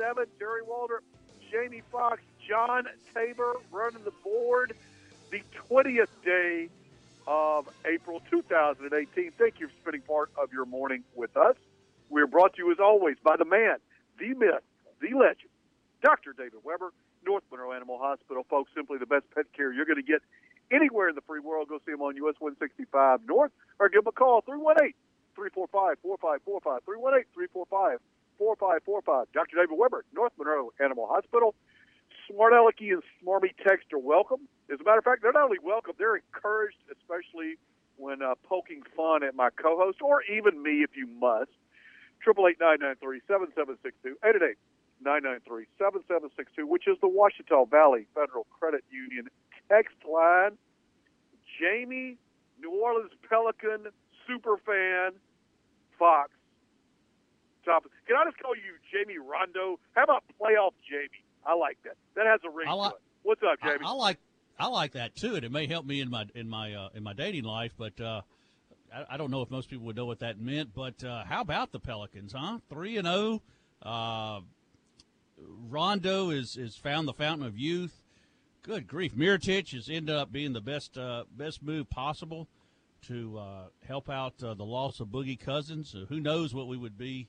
97.7. Terry Waldrop, Jamie Fox, John Tabor running the board. The 20th day of April 2018. Thank you for spending part of your morning with us. We're brought to you, as always, by the man, the myth, the legend, Dr. David Weber, North Monroe Animal Hospital. Folks, simply the best pet care you're going to get anywhere in the free world. Go see him on US 165 North or give him a call, 318- 345 4545 318 345 4545. Dr. David Weber, North Monroe Animal Hospital. Smart Alecky and Smarmy Text are welcome. As a matter of fact, they're not only welcome, they're encouraged, especially when uh, poking fun at my co host or even me if you must. 888 7762 888 993 7762, which is the Ouachita Valley Federal Credit Union text line. Jamie, New Orleans Pelican super fan, Fox. Top. Can I just call you Jamie Rondo? How about playoff Jamie? I like that. That has a ring I like, to it. What's up, Jamie? I, I, like I like that too, and it may help me in my in my uh, in my dating life. But uh, I, I, don't know if most people would know what that meant. But uh, how about the Pelicans? Huh? Three and zero. Oh. Uh, Rondo is is found the fountain of youth. Good grief, Mirotic has ended up being the best uh, best move possible to uh, help out uh, the loss of Boogie Cousins. Who knows what we would be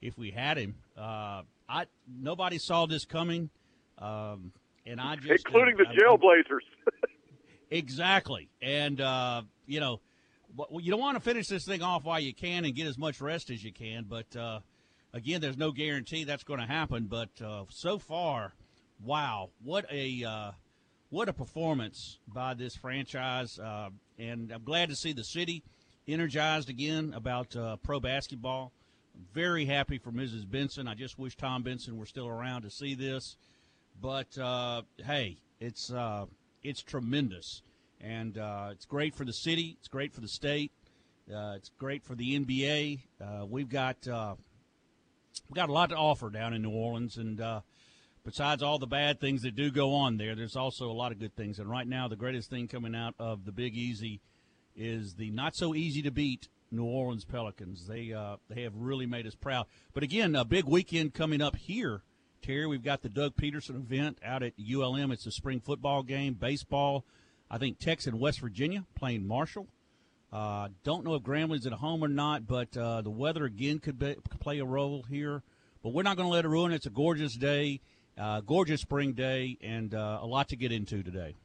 if we had him? Uh, I nobody saw this coming, um, and I just including the Jailblazers. exactly, and uh, you know, you don't want to finish this thing off while you can and get as much rest as you can, but. Uh, again, there's no guarantee that's going to happen, but so far, wow, what a what a performance by this franchise. Uh, and I'm glad to see the city energized again about uh, pro basketball. Very happy for Mrs. Benson. I just wish Tom Benson were still around to see this. But uh, hey, it's uh, it's tremendous, and uh, it's great for the city. It's great for the state. Uh, it's great for the NBA. we've got we've got a lot to offer down in New Orleans, and besides all the bad things that do go on there, there's also a lot of good things. And right now, the greatest thing coming out of the Big Easy is the not so easy to beat New Orleans Pelicans. They uh, they have really made us proud. But again, a big weekend coming up here. Terry, we've got the Doug Peterson event out at ULM. It's a spring football game, baseball. I think Texas and West Virginia playing Marshall. Uh, don't know if Grambling at home or not, but uh, the weather again could, be, could play a role here. But we're not going to let it ruin. It's a gorgeous day. Uh, gorgeous spring day and uh, a lot to get into today.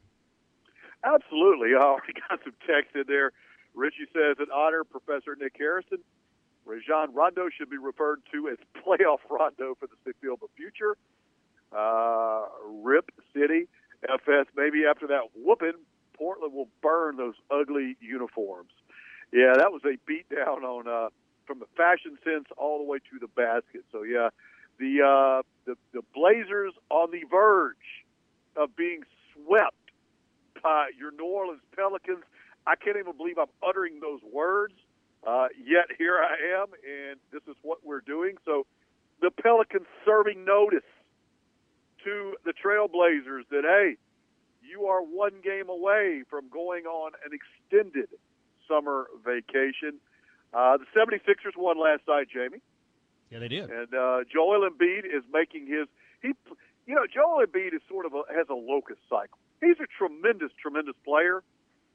Absolutely. I already got some text in there. Richie says, an honor, Professor Nick Harrison. Rajon Rondo should be referred to as playoff Rondo for the city of the future. Uh, Rip City, FS, maybe after that whooping, Portland will burn those ugly uniforms. Yeah, that was a beatdown on uh, from the fashion sense all the way to the basket. So yeah, the uh, the the Blazers on the verge of being swept by your New Orleans Pelicans. I can't even believe I'm uttering those words. Uh, yet here I am, and this is what we're doing. So the Pelicans serving notice to the Trailblazers that hey, you are one game away from going on an extended summer vacation. Uh, the 76ers won last night, Jamie. Yeah, they did. And uh, Joel Embiid is making his he, you know, Joel Embiid is sort of a, has a locust cycle. He's a tremendous, tremendous player,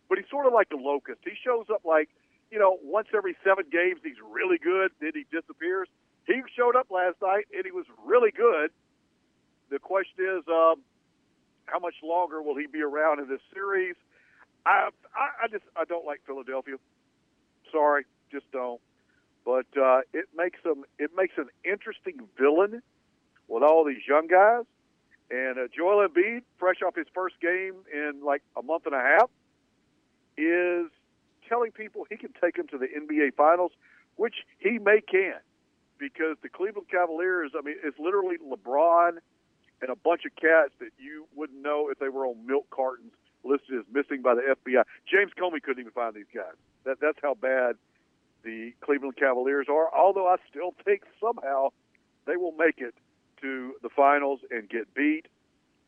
but he's sort of like a locust. He shows up like, you know, once every seven games he's really good, then he disappears. He showed up last night and he was really good. The question is, um, how much longer will he be around in this series? I, I, I just I don't like Philadelphia. Sorry, just don't but uh, it makes them it makes an interesting villain with all these young guys. And uh, Joel Embiid, fresh off his first game in like a month and a half, is telling people he can take them to the NBA Finals, which he may can, because the Cleveland Cavaliers. I mean, it's literally LeBron and a bunch of cats that you wouldn't know if they were on milk cartons listed as missing by the FBI. James Comey couldn't even find these guys. That that's how bad the Cleveland Cavaliers are. Although I still think somehow they will make it to the finals and get beat.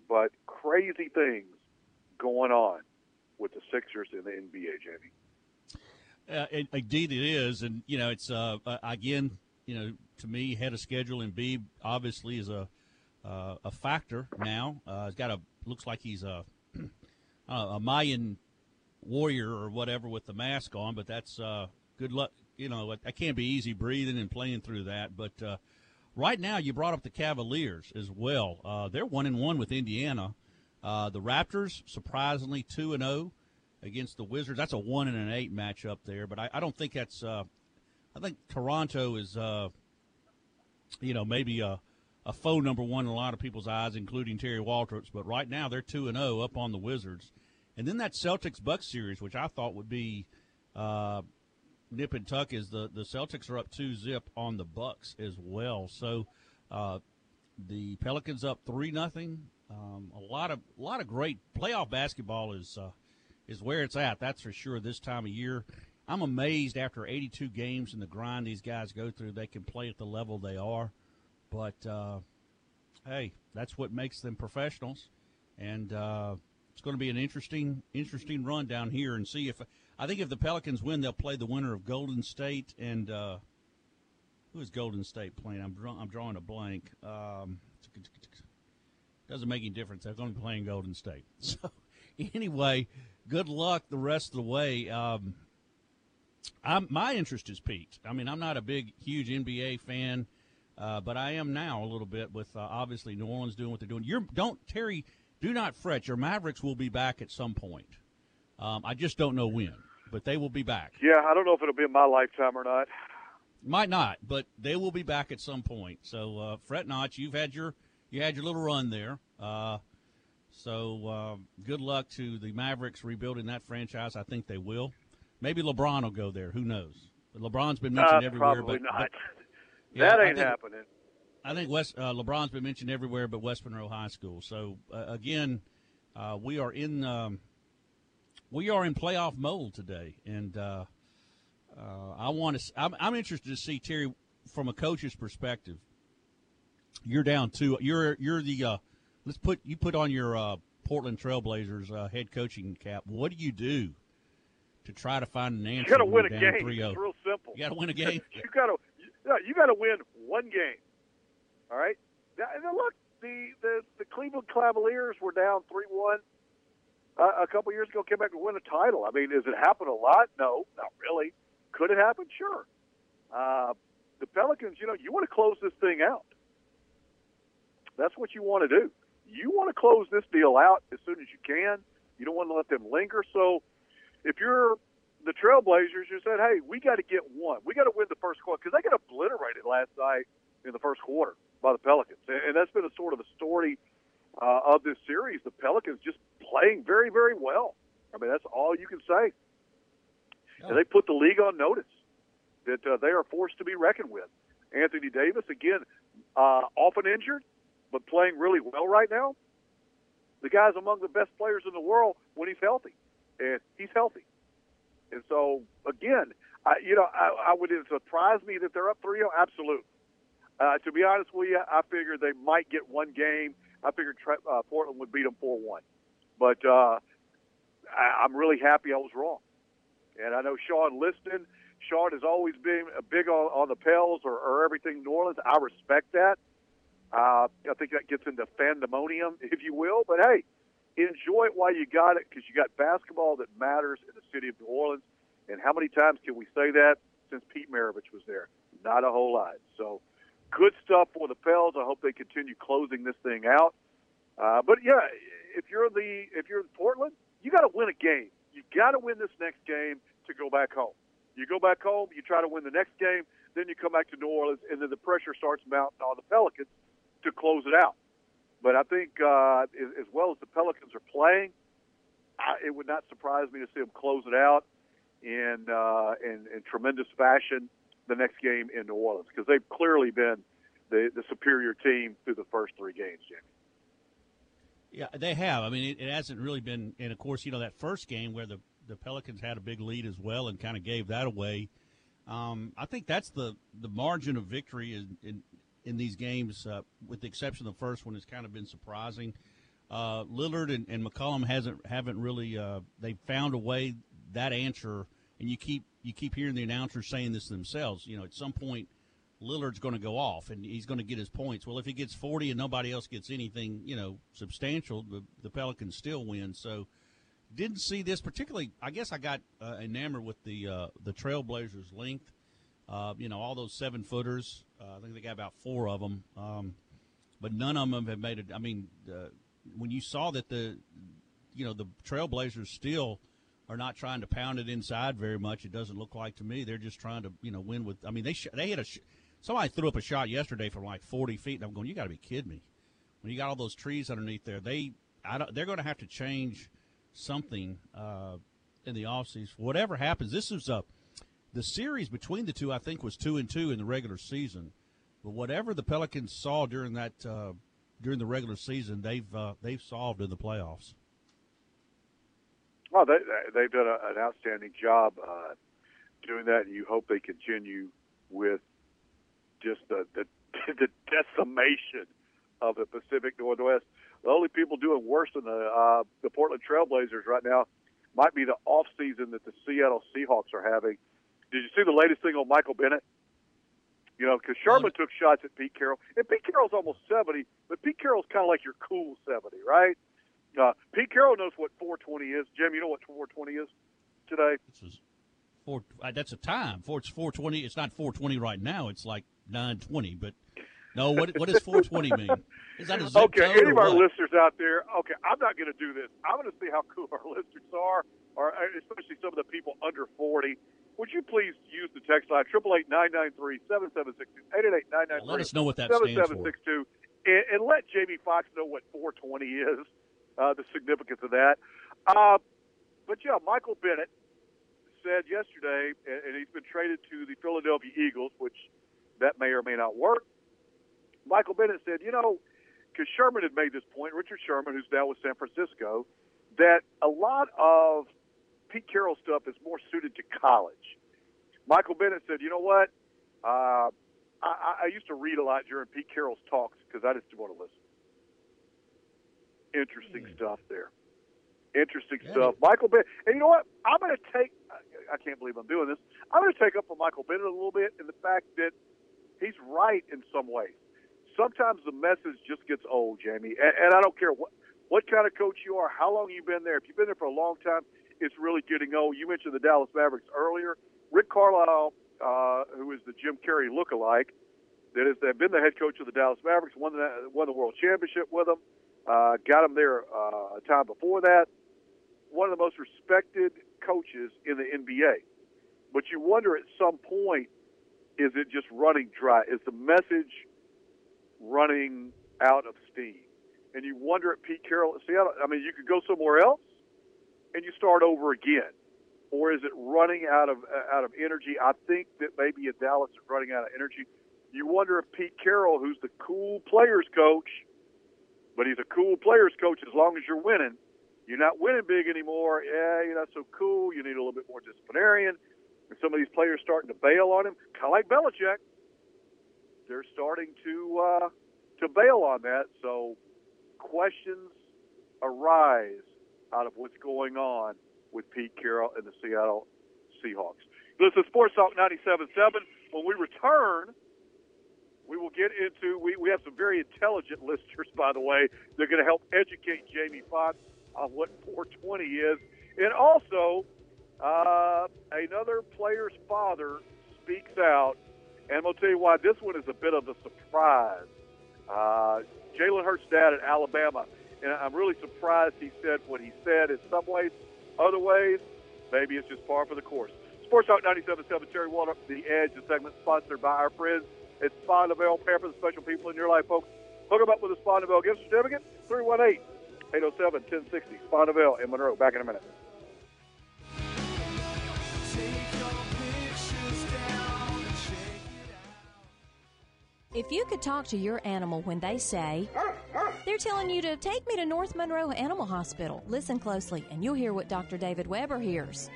But crazy things going on with the Sixers in the NBA, Jamie. Uh, indeed, it is, and you know, it's uh, uh, again, you know, to me, head of schedule Embiid obviously is a uh, a factor now. Uh, he's got a looks like he's a a Mayan warrior or whatever with the mask on, but that's uh, good luck. You know, that can't be easy breathing and playing through that. But uh, right now, you brought up the Cavaliers as well. Uh, they're one and one with Indiana. Uh, the Raptors surprisingly two and zero oh against the Wizards. That's a one and an eight matchup there, but I, I don't think that's. Uh, I think Toronto is, uh, you know, maybe a, a number one in a lot of people's eyes, including Terry Waldrop's. But right now, they're two and zero oh up on the Wizards, and then that Celtics Bucks series, which I thought would be uh, nip and tuck, is the the Celtics are up two zip on the Bucks as well. So uh, the Pelicans up three nothing. Um, a lot of a lot of great playoff basketball is uh, is where it's at. That's for sure. This time of year, I'm amazed after 82 games and the grind these guys go through, they can play at the level they are. But uh, hey, that's what makes them professionals, and uh, it's going to be an interesting interesting run down here and see if I think if the Pelicans win, they'll play the winner of Golden State and. Uh, who is Golden State playing? I'm, draw, I'm drawing a blank. Um, doesn't make any difference. They're going to be playing Golden State. So, anyway, good luck the rest of the way. Um, I'm, my interest is peaked. I mean, I'm not a big, huge NBA fan, uh, but I am now a little bit with uh, obviously New Orleans doing what they're doing. You're don't Terry, do not fret. Your Mavericks will be back at some point. Um, I just don't know when, but they will be back. Yeah, I don't know if it'll be in my lifetime or not. Might not, but they will be back at some point. So uh, fret not. You've had your you had your little run there. Uh, so uh, good luck to the Mavericks rebuilding that franchise. I think they will. Maybe LeBron will go there. Who knows? LeBron's been mentioned uh, everywhere, probably but, not. but yeah, that ain't I think, happening. I think West uh, LeBron's been mentioned everywhere, but West Monroe High School. So uh, again, uh, we are in um, we are in playoff mode today, and uh, uh, I want to. I'm, I'm interested to see Terry from a coach's perspective. You're down two. You're you're the. Uh, let's put you put on your uh, Portland Trailblazers uh, head coaching cap. What do you do to try to find an answer? You got to win a game. 3-0? It's real simple. You got to win a game. you got to you got to win one game. All right. Now, and then look, the, the the Cleveland Cavaliers were down three one uh, a couple years ago. Came back to win a title. I mean, does it happen a lot? No, not really. Could it happen? Sure. Uh, the Pelicans, you know, you want to close this thing out. That's what you want to do. You want to close this deal out as soon as you can. You don't want to let them linger. So if you're the Trailblazers, you said, hey, we got to get one. We got to win the first quarter because they got obliterated last night in the first quarter by the Pelicans. And that's been a sort of a story uh, of this series. The Pelicans just playing very, very well. I mean, that's all you can say. Oh. And they put the league on notice that uh, they are forced to be reckoned with. Anthony Davis, again, uh, often injured, but playing really well right now. The guy's among the best players in the world when he's healthy, and he's healthy. And so, again, I, you know, I, I would it surprise me that they're up 3-0? Absolutely. Uh, to be honest with you, I figured they might get one game. I figured uh, Portland would beat them 4-1. But uh, I, I'm really happy I was wrong. And I know Sean Liston. Sean has always been big on, on the Pels or, or everything New Orleans. I respect that. Uh, I think that gets into fandemonium, if you will. But hey, enjoy it while you got it because you got basketball that matters in the city of New Orleans. And how many times can we say that since Pete Maravich was there? Not a whole lot. So good stuff for the Pels. I hope they continue closing this thing out. Uh, but yeah, if you're the if you're in Portland, you got to win a game. You got to win this next game to go back home. You go back home, you try to win the next game, then you come back to New Orleans, and then the pressure starts mounting on the Pelicans to close it out. But I think uh, as well as the Pelicans are playing, I, it would not surprise me to see them close it out in uh, in, in tremendous fashion the next game in New Orleans because they've clearly been the, the superior team through the first three games, Jimmy. Yeah, they have. I mean, it, it hasn't really been. And of course, you know that first game where the the Pelicans had a big lead as well and kind of gave that away. Um, I think that's the the margin of victory in in, in these games, uh, with the exception of the first one, has kind of been surprising. Uh, Lillard and, and, McCollum hasn't haven't really uh, they found a way that answer, and you keep you keep hearing the announcers saying this themselves. You know, at some point, Lillard's going to go off and he's going to get his points. Well, if he gets forty and nobody else gets anything, you know, substantial, the, the Pelicans still win. So, didn't see this particularly. I guess I got uh, enamored with the uh, the Trailblazers' length. Uh, you know, all those seven footers. Uh, I think they got about four of them, um, but none of them have made it. I mean, uh, when you saw that the, you know, the Trailblazers still are not trying to pound it inside very much. It doesn't look like to me. They're just trying to, you know, win with. I mean, they sh- they hit a. Sh- somebody threw up a shot yesterday from like 40 feet, and I'm going, you got to be kidding me. When you got all those trees underneath there, they, I don't, they're going to have to change something uh, in the offseason. Whatever happens, this is a. The series between the two, I think, was two and two in the regular season. But whatever the Pelicans saw during that uh, during the regular season, they've uh, they've solved in the playoffs. Well, they they've done a, an outstanding job uh, doing that, and you hope they continue with just the the, the decimation of the Pacific Northwest. The only people doing worse than the uh, the Portland Trailblazers right now might be the off season that the Seattle Seahawks are having. Did you see the latest thing on Michael Bennett? You know, because Sherman took shots at Pete Carroll, and Pete Carroll's almost seventy, but Pete Carroll's kind of like your cool seventy, right? Uh, Pete Carroll knows what 420 is. Jim, you know what 420 is today? This is four. Uh, that's a time. For it's 420. It's not 420 right now. It's like 920. But no, what what does 420 mean? Is that a zip okay? Code any of our what? listeners out there? Okay, I'm not going to do this. I'm going to see how cool our listeners are, or uh, especially some of the people under 40. Would you please use the text line triple eight nine nine three seven seven six two eight eight eight nine nine three. Let us know what that stands for. And, and let Jamie Foxx know what 420 is, uh, the significance of that. Uh, but yeah, Michael Bennett said yesterday, and, and he's been traded to the Philadelphia Eagles, which that may or may not work. Michael Bennett said, you know, because Sherman had made this point, Richard Sherman, who's now with San Francisco, that a lot of Pete Carroll stuff is more suited to college. Michael Bennett said, you know what? Uh, I, I used to read a lot during Pete Carroll's talks because I just want to listen. Interesting Hmm. stuff there. Interesting Yeah. stuff. Michael Bennett. And you know what? I'm going to take, I can't believe I'm doing this. I'm going to take up for Michael Bennett a little bit in the fact that he's right in some ways. Sometimes the message just gets old, Jamie. And, and I don't care what, what kind of coach you are, how long you've been there. If you've been there for a long time, it's really getting old. You mentioned the Dallas Mavericks earlier. Rick Carlisle, uh, who is the Jim Carrey lookalike, that has been the head coach of the Dallas Mavericks, won the, won the world championship with them, uh, got him there uh, a time before that. One of the most respected coaches in the NBA. But you wonder at some point, is it just running dry? Is the message running out of steam? And you wonder at Pete Carroll at Seattle. I mean, you could go somewhere else and you start over again, or is it running out of out of energy? I think that maybe at Dallas it's running out of energy. You wonder if Pete Carroll, who's the cool players coach, but he's a cool players coach as long as you're winning. You're not winning big anymore. Yeah, you're not so cool. You need a little bit more disciplinarian. And some of these players starting to bail on him, kind of like Belichick. They're starting to uh, to bail on that. So questions arise out of what's going on with Pete Carroll and the Seattle Seahawks. Listen, Sports Talk 97.7. When we return, we will get into, we, we have some very intelligent listeners, by the way. They're going to help educate Jamie Foxx on what 420 is. And also, uh, another player's father speaks out. And to tell you why this one is a bit of a surprise. Uh, Jalen Hurts' dad at Alabama. And I'm really surprised he said what he said in some ways. Other ways, maybe it's just par for the course. Sports Talk 97.7, Terry Waldrop, The Edge, the segment sponsored by our friends at Spondaville. Pair for the special people in your life, folks. Hook them up with a Spondaville gift certificate, 318-807-1060. Spondaville in Monroe. Back in a minute. If you could talk to your animal when they say, They're telling you to take me to North Monroe Animal Hospital. Listen closely, and you'll hear what Dr. David Weber hears.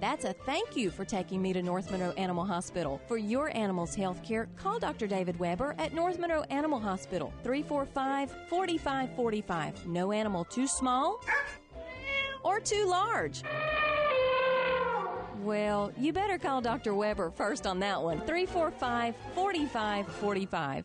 That's a thank you for taking me to North Monroe Animal Hospital. For your animal's health care, call Dr. David Weber at North Monroe Animal Hospital, 345 4545. No animal too small or too large. Well, you better call Dr. Weber first on that one, 345 4545.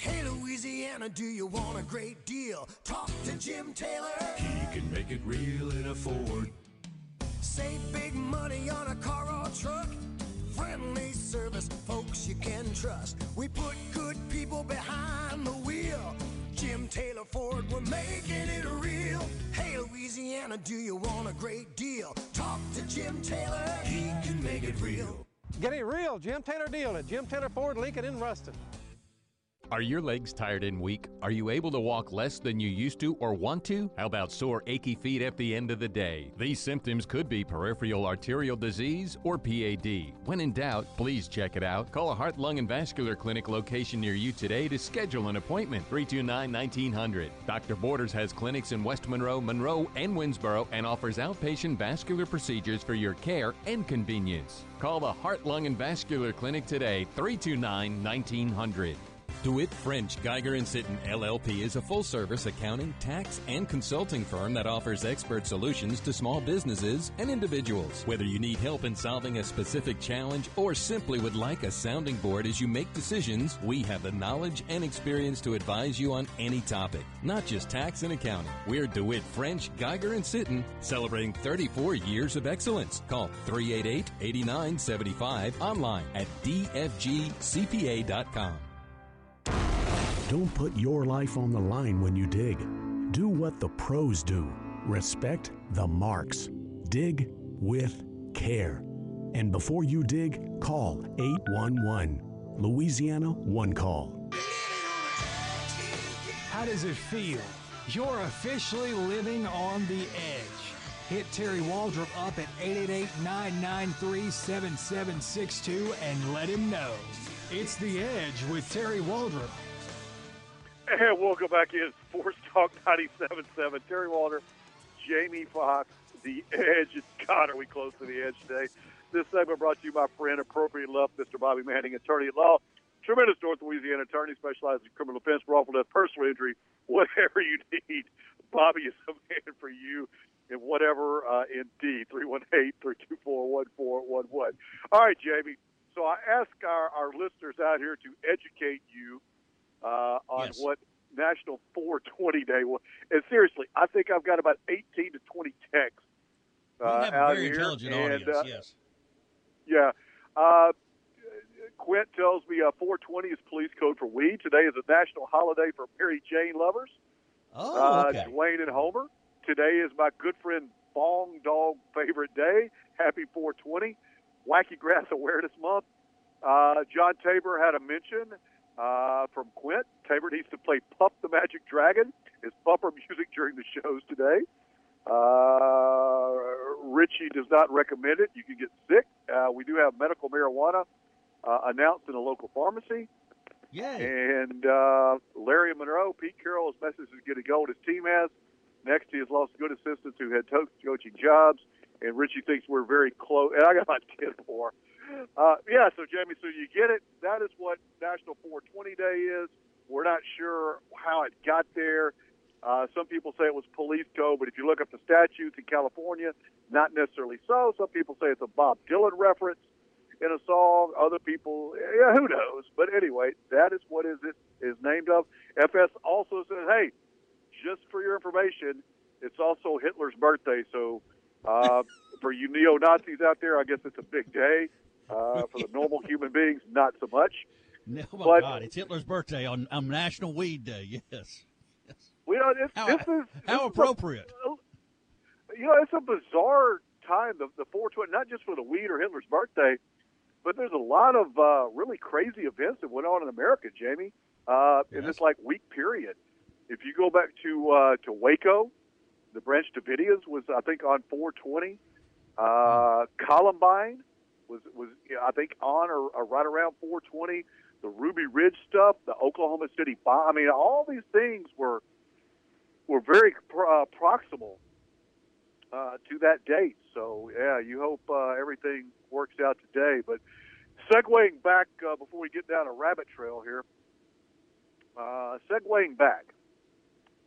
Hey Louisiana, do you want a great deal? Talk to Jim Taylor. He can make it real in a Ford. Save big money on a car or truck. Friendly service, folks you can trust. We put good people behind the wheel. Jim Taylor Ford, we're making it real. Hey Louisiana, do you want a great deal? Talk to Jim Taylor. He can make it real. Get a real Jim Taylor deal at Jim Taylor Ford Lincoln in Ruston. Are your legs tired and weak? Are you able to walk less than you used to or want to? How about sore, achy feet at the end of the day? These symptoms could be peripheral arterial disease or PAD. When in doubt, please check it out. Call a heart, lung, and vascular clinic location near you today to schedule an appointment. 329 1900. Dr. Borders has clinics in West Monroe, Monroe, and Winnsboro and offers outpatient vascular procedures for your care and convenience. Call the Heart, Lung, and Vascular Clinic today, 329 1900. DeWitt French Geiger and Sitten LLP is a full service accounting, tax, and consulting firm that offers expert solutions to small businesses and individuals. Whether you need help in solving a specific challenge or simply would like a sounding board as you make decisions, we have the knowledge and experience to advise you on any topic, not just tax and accounting. We're DeWitt French Geiger and Sitten, celebrating 34 years of excellence. Call 388 8975 online at dfgcpa.com. Don't put your life on the line when you dig. Do what the pros do. Respect the marks. Dig with care. And before you dig, call 811. Louisiana One Call. How does it feel? You're officially living on the edge. Hit Terry Waldrop up at 888-993-7762 and let him know. It's The Edge with Terry Waldrop. And welcome back in Sports Talk 97.7. Terry Waldrop, Jamie Fox, The Edge. It's God, are we close to the edge today? This segment brought to you by my friend, appropriate love, Mr. Bobby Manning, attorney at law. Tremendous North Louisiana attorney, specializes in criminal defense, wrongful death, personal injury, whatever you need. Bobby is a man for you and whatever, uh, indeed. 318-324-1411. All right, Jamie. So I ask our, our listeners out here to educate you uh, on Yes. what National 420 Day was. And seriously, I think I've got about 18 to 20 texts uh, out very here. intelligent and, audience, uh, yes. Yeah. Uh, Quint tells me uh, 420 is police code for weed. Today is a national holiday for Mary Jane lovers. Oh, Uh, okay. Dwayne and Homer. Today is my good friend Bong Dog favorite day. Happy 420. Wacky Grass Awareness Month. Uh, John Tabor had a mention uh, from Quint. Tabor needs to play Puff the Magic Dragon. Is bumper music during the shows today. Uh, Richie does not recommend it. You can get sick. Uh, we do have medical marijuana uh, announced in a local pharmacy. Yay. And uh, Larry Monroe, Pete Carroll, his message is go. And his team has. Next, he has lost good assistants who had coaching jobs. And Richie thinks we're very close. And I got about 10 more. Uh, yeah, so Jamie, so you get it. That is what National 420 Day is. We're not sure how it got there. Uh, some people say it was police code, but if you look up the statutes in California, not necessarily so. Some people say it's a Bob Dylan reference in a song. Other people, yeah, who knows? But anyway, that is what is it is named of. FS also says, hey, just for your information, it's also Hitler's birthday. So uh, for you neo Nazis out there, I guess it's a big day. Uh, for the normal human beings, not so much. No, oh my But- God, it's Hitler's birthday on, on National Weed Day. Yes. We know this, How, this is this how is a- appropriate. you know, it's a bizarre time, the, the 420, not just for the weed or Hitler's birthday, but there's a lot of uh, really crazy events that went on in America, Jamie, uh, in this like week period. If you go back to uh, to Waco, the Branch Davidians was, I think, on 420. Uh, Columbine was was I think on or, or right around 420. The Ruby Ridge stuff, the Oklahoma City bomb. I mean, all these things were were very uh, proximal uh, to that date. So yeah, you hope uh, everything works out today. But segueing back uh, before we get down a rabbit trail here, uh, segueing back,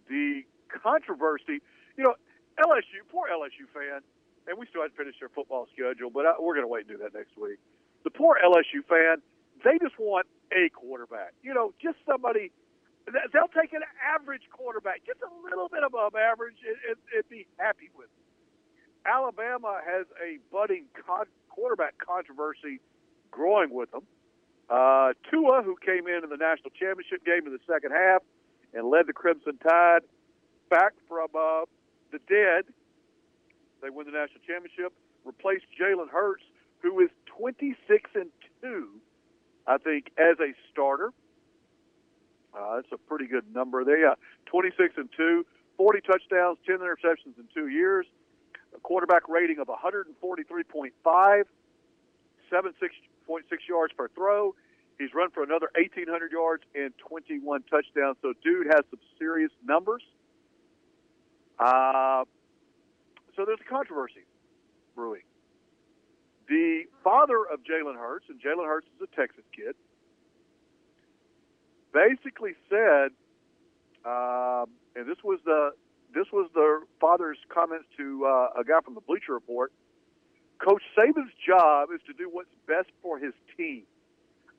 the controversy. You know, LSU, poor LSU fan, and we still haven't finished their football schedule, but I, we're going to wait and do that next week. The poor LSU fan, they just want a quarterback. You know, just somebody. They'll take an average quarterback, just a little bit above average, and, and, and be happy with it. Alabama has a budding con- quarterback controversy growing with them. Uh, Tua, who came in in the national championship game in the second half and led the Crimson Tide back from uh, the dead, they win the national championship. Replaced Jalen Hurts, who is 26 and two, I think, as a starter. Uh, that's a pretty good number there. Yeah, 26 and two, 40 touchdowns, 10 interceptions in two years a quarterback rating of 143.5, 76.6 yards per throw. He's run for another 1,800 yards and 21 touchdowns. So, dude has some serious numbers. Uh, so, there's a controversy brewing. The father of Jalen Hurts, and Jalen Hurts is a Texas kid, basically said, um, and this was the this was the father's comments to uh, a guy from the Bleacher Report. Coach Saban's job is to do what's best for his team.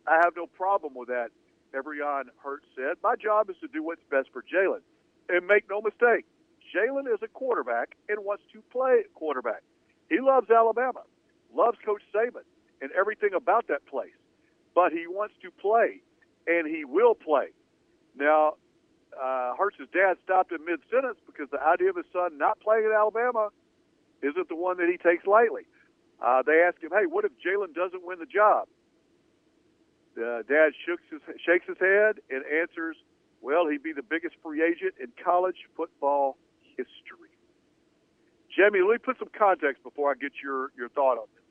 I have no problem with that. Averion Hurts said, "My job is to do what's best for Jalen." And make no mistake, Jalen is a quarterback and wants to play quarterback. He loves Alabama, loves Coach Saban, and everything about that place. But he wants to play, and he will play. Now, uh, Hurts' dad stopped in mid sentence because the idea of his son not playing at Alabama isn't the one that he takes lightly. Uh, they asked him, "Hey, what if Jalen doesn't win the job?" The dad his, shakes his head and answers, "Well, he'd be the biggest free agent in college football history." Jamie, let me put some context before I get your your thought on this.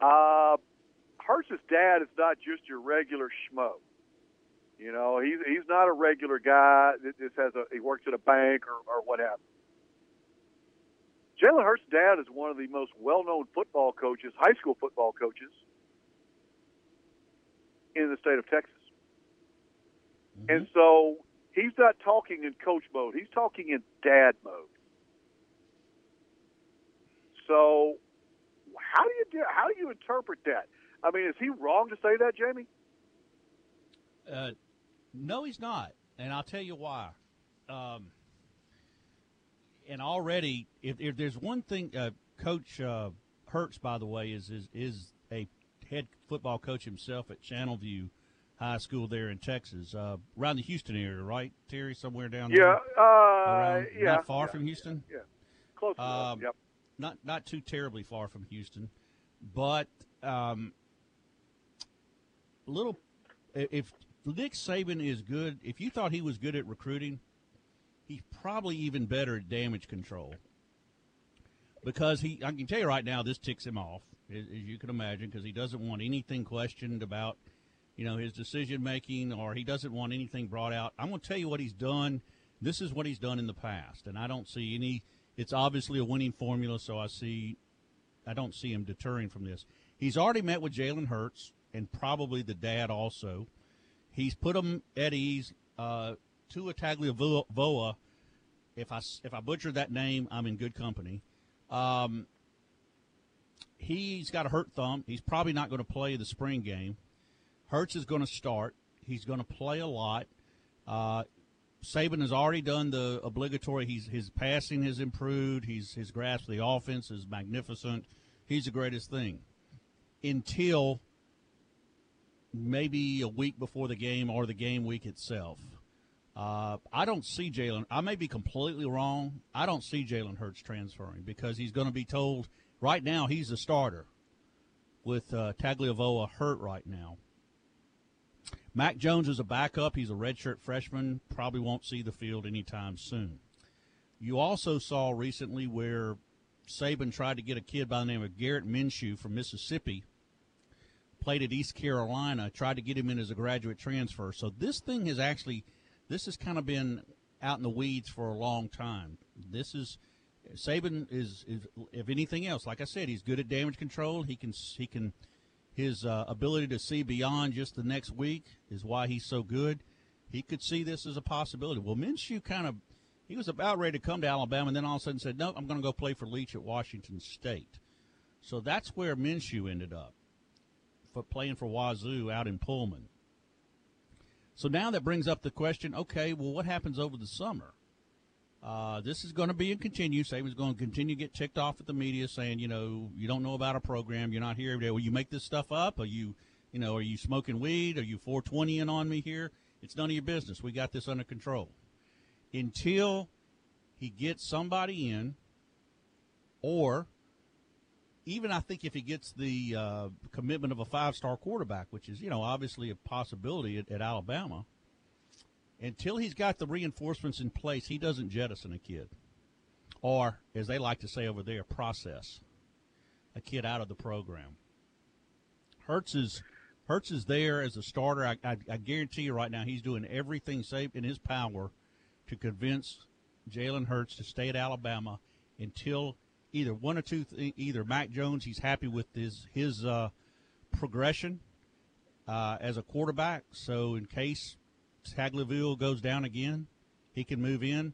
Uh, dad is not just your regular schmo. You know, he's he's not a regular guy that just has a he works at a bank or, or what have you. Jalen Hurts' dad is one of the most well-known football coaches, high school football coaches in the state of Texas. And so he's not talking in coach mode; he's talking in dad mode. So, how do you do? How do you interpret that? I mean, is he wrong to say that, Jamie? Uh, no, he's not, and I'll tell you why. Um, and already, if, if there's one thing, uh, Coach uh, Hurts, by the way, is, is is a head football coach himself at Channelview High School there in Texas, uh, around the Houston area, right, Terry? Somewhere down there. Yeah, uh, Around- yeah, not far yeah, from Houston. Yeah, close enough. Um, Yep. Not not too terribly far from Houston, but um, little. If Nick Saban is good, if you thought he was good at recruiting, he's probably even better at damage control. Because he, I can tell you right now, this ticks him off, as, as you can imagine, because he doesn't want anything questioned about, you know, his decision making, or he doesn't want anything brought out. I'm going to tell you what he's done. This is what he's done in the past, and I don't see any. It's obviously a winning formula, so I see, I don't see him deterring from this. He's already met with Jalen Hurts and probably the dad also. He's put him at ease. Uh, Tua Tagliavoa. If I if I butcher that name, I'm in good company. Um, he's got a hurt thumb. He's probably not going to play the spring game. Hurts is going to start. He's going to play a lot. Uh, Saban has already done the obligatory. He's his passing has improved. He's his grasp of the offense is magnificent. He's the greatest thing until maybe a week before the game or the game week itself. Uh, I don't see Jalen. I may be completely wrong. I don't see Jalen Hurts transferring because he's going to be told right now he's a starter with uh, Tagliavoa hurt right now. Mac Jones is a backup. He's a redshirt freshman. Probably won't see the field anytime soon. You also saw recently where Saban tried to get a kid by the name of Garrett Minshew from Mississippi, played at East Carolina, tried to get him in as a graduate transfer. So this thing has actually, this has kind of been out in the weeds for a long time. This is Saban is, is if anything else, like I said, he's good at damage control. He can he can his uh, ability to see beyond just the next week is why he's so good. He could see this as a possibility. Well, Minshew kind of he was about ready to come to Alabama, and then all of a sudden said, "No, I'm going to go play for Leach at Washington State." So that's where Minshew ended up, for playing for Wazoo out in Pullman. So now that brings up the question: Okay, well, what happens over the summer? Uh, this is going to be and continue. Saban's going to continue to get ticked off at the media, saying, you know, you don't know about a program, you're not here every day. Will you make this stuff up? Are you, you know, are you smoking weed? Are you 420ing on me here? It's none of your business. We got this under control. Until he gets somebody in, or even I think if he gets the uh, commitment of a five-star quarterback, which is, you know, obviously a possibility at, at Alabama – until he's got the reinforcements in place, he doesn't jettison a kid. Or, as they like to say over there, process a kid out of the program. Hurts is Hurts is there as a starter. I, I, I guarantee you right now, he's doing everything safe in his power to convince Jalen Hurts to stay at Alabama until either one or two, th- either Mac Jones, he's happy with his his uh, progression uh, as a quarterback. So in case Tagliavoa goes down again, he can move in,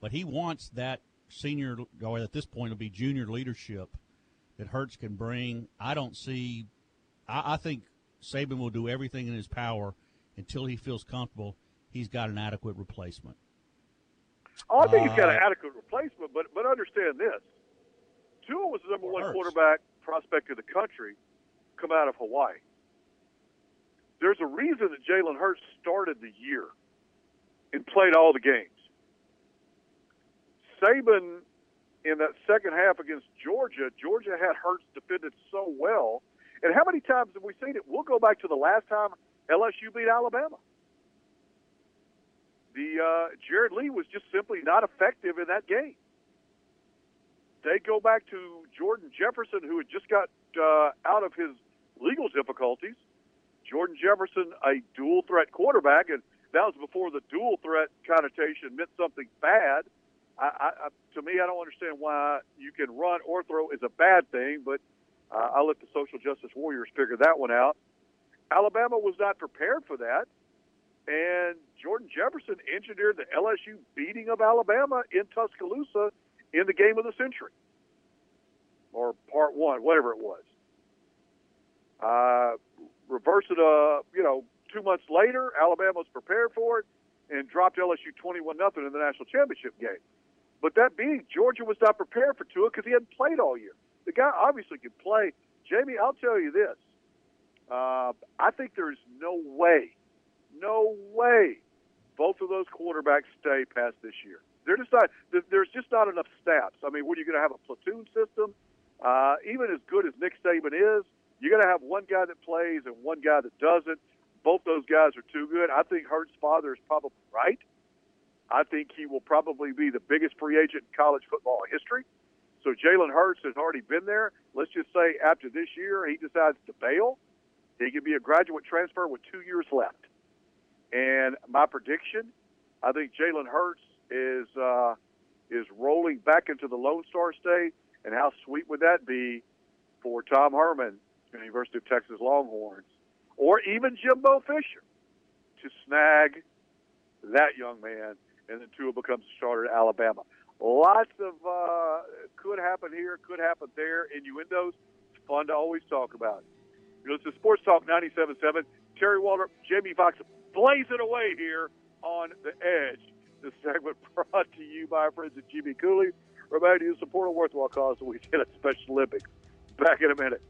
but he wants that senior, or at this point, it'll be junior leadership that Hurts can bring. I don't see. I, I think Saban will do everything in his power until he feels comfortable he's got an adequate replacement. Oh, I think uh, he's got an Uh, adequate replacement, but but understand this: Tua was the number one Hurts. quarterback prospect in the country, come out of Hawaii. There's a reason that Jalen Hurts started the year and played all the games. Saban, in that second half against Georgia, Georgia had Hurts defended so well. And how many times have we seen it? We'll go back to the last time LSU beat Alabama. The uh, Jarrett Lee was just simply not effective in that game. They go back to Jordan Jefferson, who had just got uh, out of his legal difficulties. Jordan Jefferson, a dual threat quarterback, and that was before the dual threat connotation meant something bad. I, I, to me, I don't understand why you can run or throw is a bad thing, but uh, I'll let the social justice warriors figure that one out. Alabama was not prepared for that, and Jordan Jefferson engineered the LSU beating of Alabama in Tuscaloosa in the game of the century, or part one, whatever it was. Uh, reverse it, uh, you know, two months later, Alabama was prepared for it and dropped LSU 21 nothing in the national championship game. But that being, Georgia was not prepared for Tua because he hadn't played all year. The guy obviously could play. Jamie, I'll tell you this. Uh, I think there's no way, no way both of those quarterbacks stay past this year. They're just not, there's just not enough snaps. I mean, what are you going to have a platoon system? Uh, even as good as Nick Saban is, you're going to have one guy that plays and one guy that doesn't. Both those guys are too good. I think Hurts' father is probably right. I think he will probably be the biggest free agent in college football history. So Jalen Hurts has already been there. Let's just say after this year he decides to bail, he could be a graduate transfer with two years left. And my prediction, I think Jalen Hurts is uh, is rolling back into the Lone Star State. And how sweet would that be for Tom Herman, University of Texas Longhorns, or even Jimbo Fisher to snag that young man, and then Tua becomes a starter at Alabama. Lots of uh, could happen here, could happen there, innuendos. It's fun to always talk about. You it's the Sports Talk 97.7. Terry Waldrop, Jamie Fox, blazing away here on the edge. This segment brought to you by our friends at Jimmy Cooley. Remember to support a worthwhile cause when we did at Special Olympics. Back in a minute.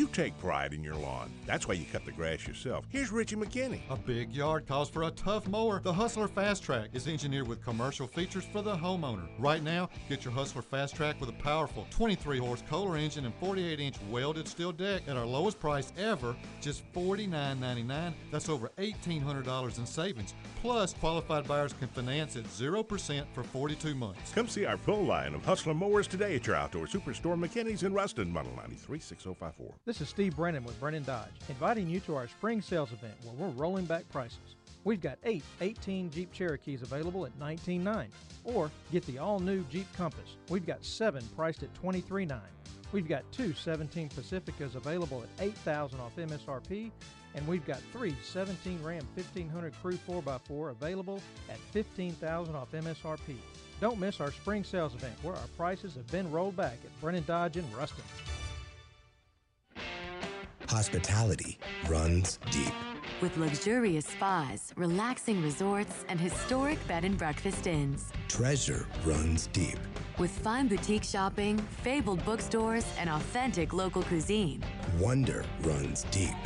You take pride in your lawn. That's why you cut the grass yourself. Here's Richie McKinney. A big yard calls for a tough mower. The Hustler Fast Track is engineered with commercial features for the homeowner. Right now, get your Hustler Fast Track with a powerful 23 horse Kohler engine and 48 inch welded steel deck at our lowest price ever, just $49.99. That's over $1,800 in savings. Plus, qualified buyers can finance at 0% for 42 months. Come see our full line of Hustler mowers today at your outdoor superstore McKinney's in Ruston, Model 936054. This is Steve Brennan with Brennan Dodge, inviting you to our spring sales event where we're rolling back prices. We've got eight 18 Jeep Cherokees available at $19.9, or get the all-new Jeep Compass. We've got seven priced at $23.9. We've got two 17 Pacificas available at 8000 off MSRP, and we've got three 17 Ram 1500 Crew 4x4 available at 15000 off MSRP. Don't miss our spring sales event where our prices have been rolled back at Brennan Dodge in Ruston. Hospitality runs deep. With luxurious spas, relaxing resorts, and historic bed and breakfast inns. Treasure runs deep. With fine boutique shopping, fabled bookstores, and authentic local cuisine. Wonder runs deep.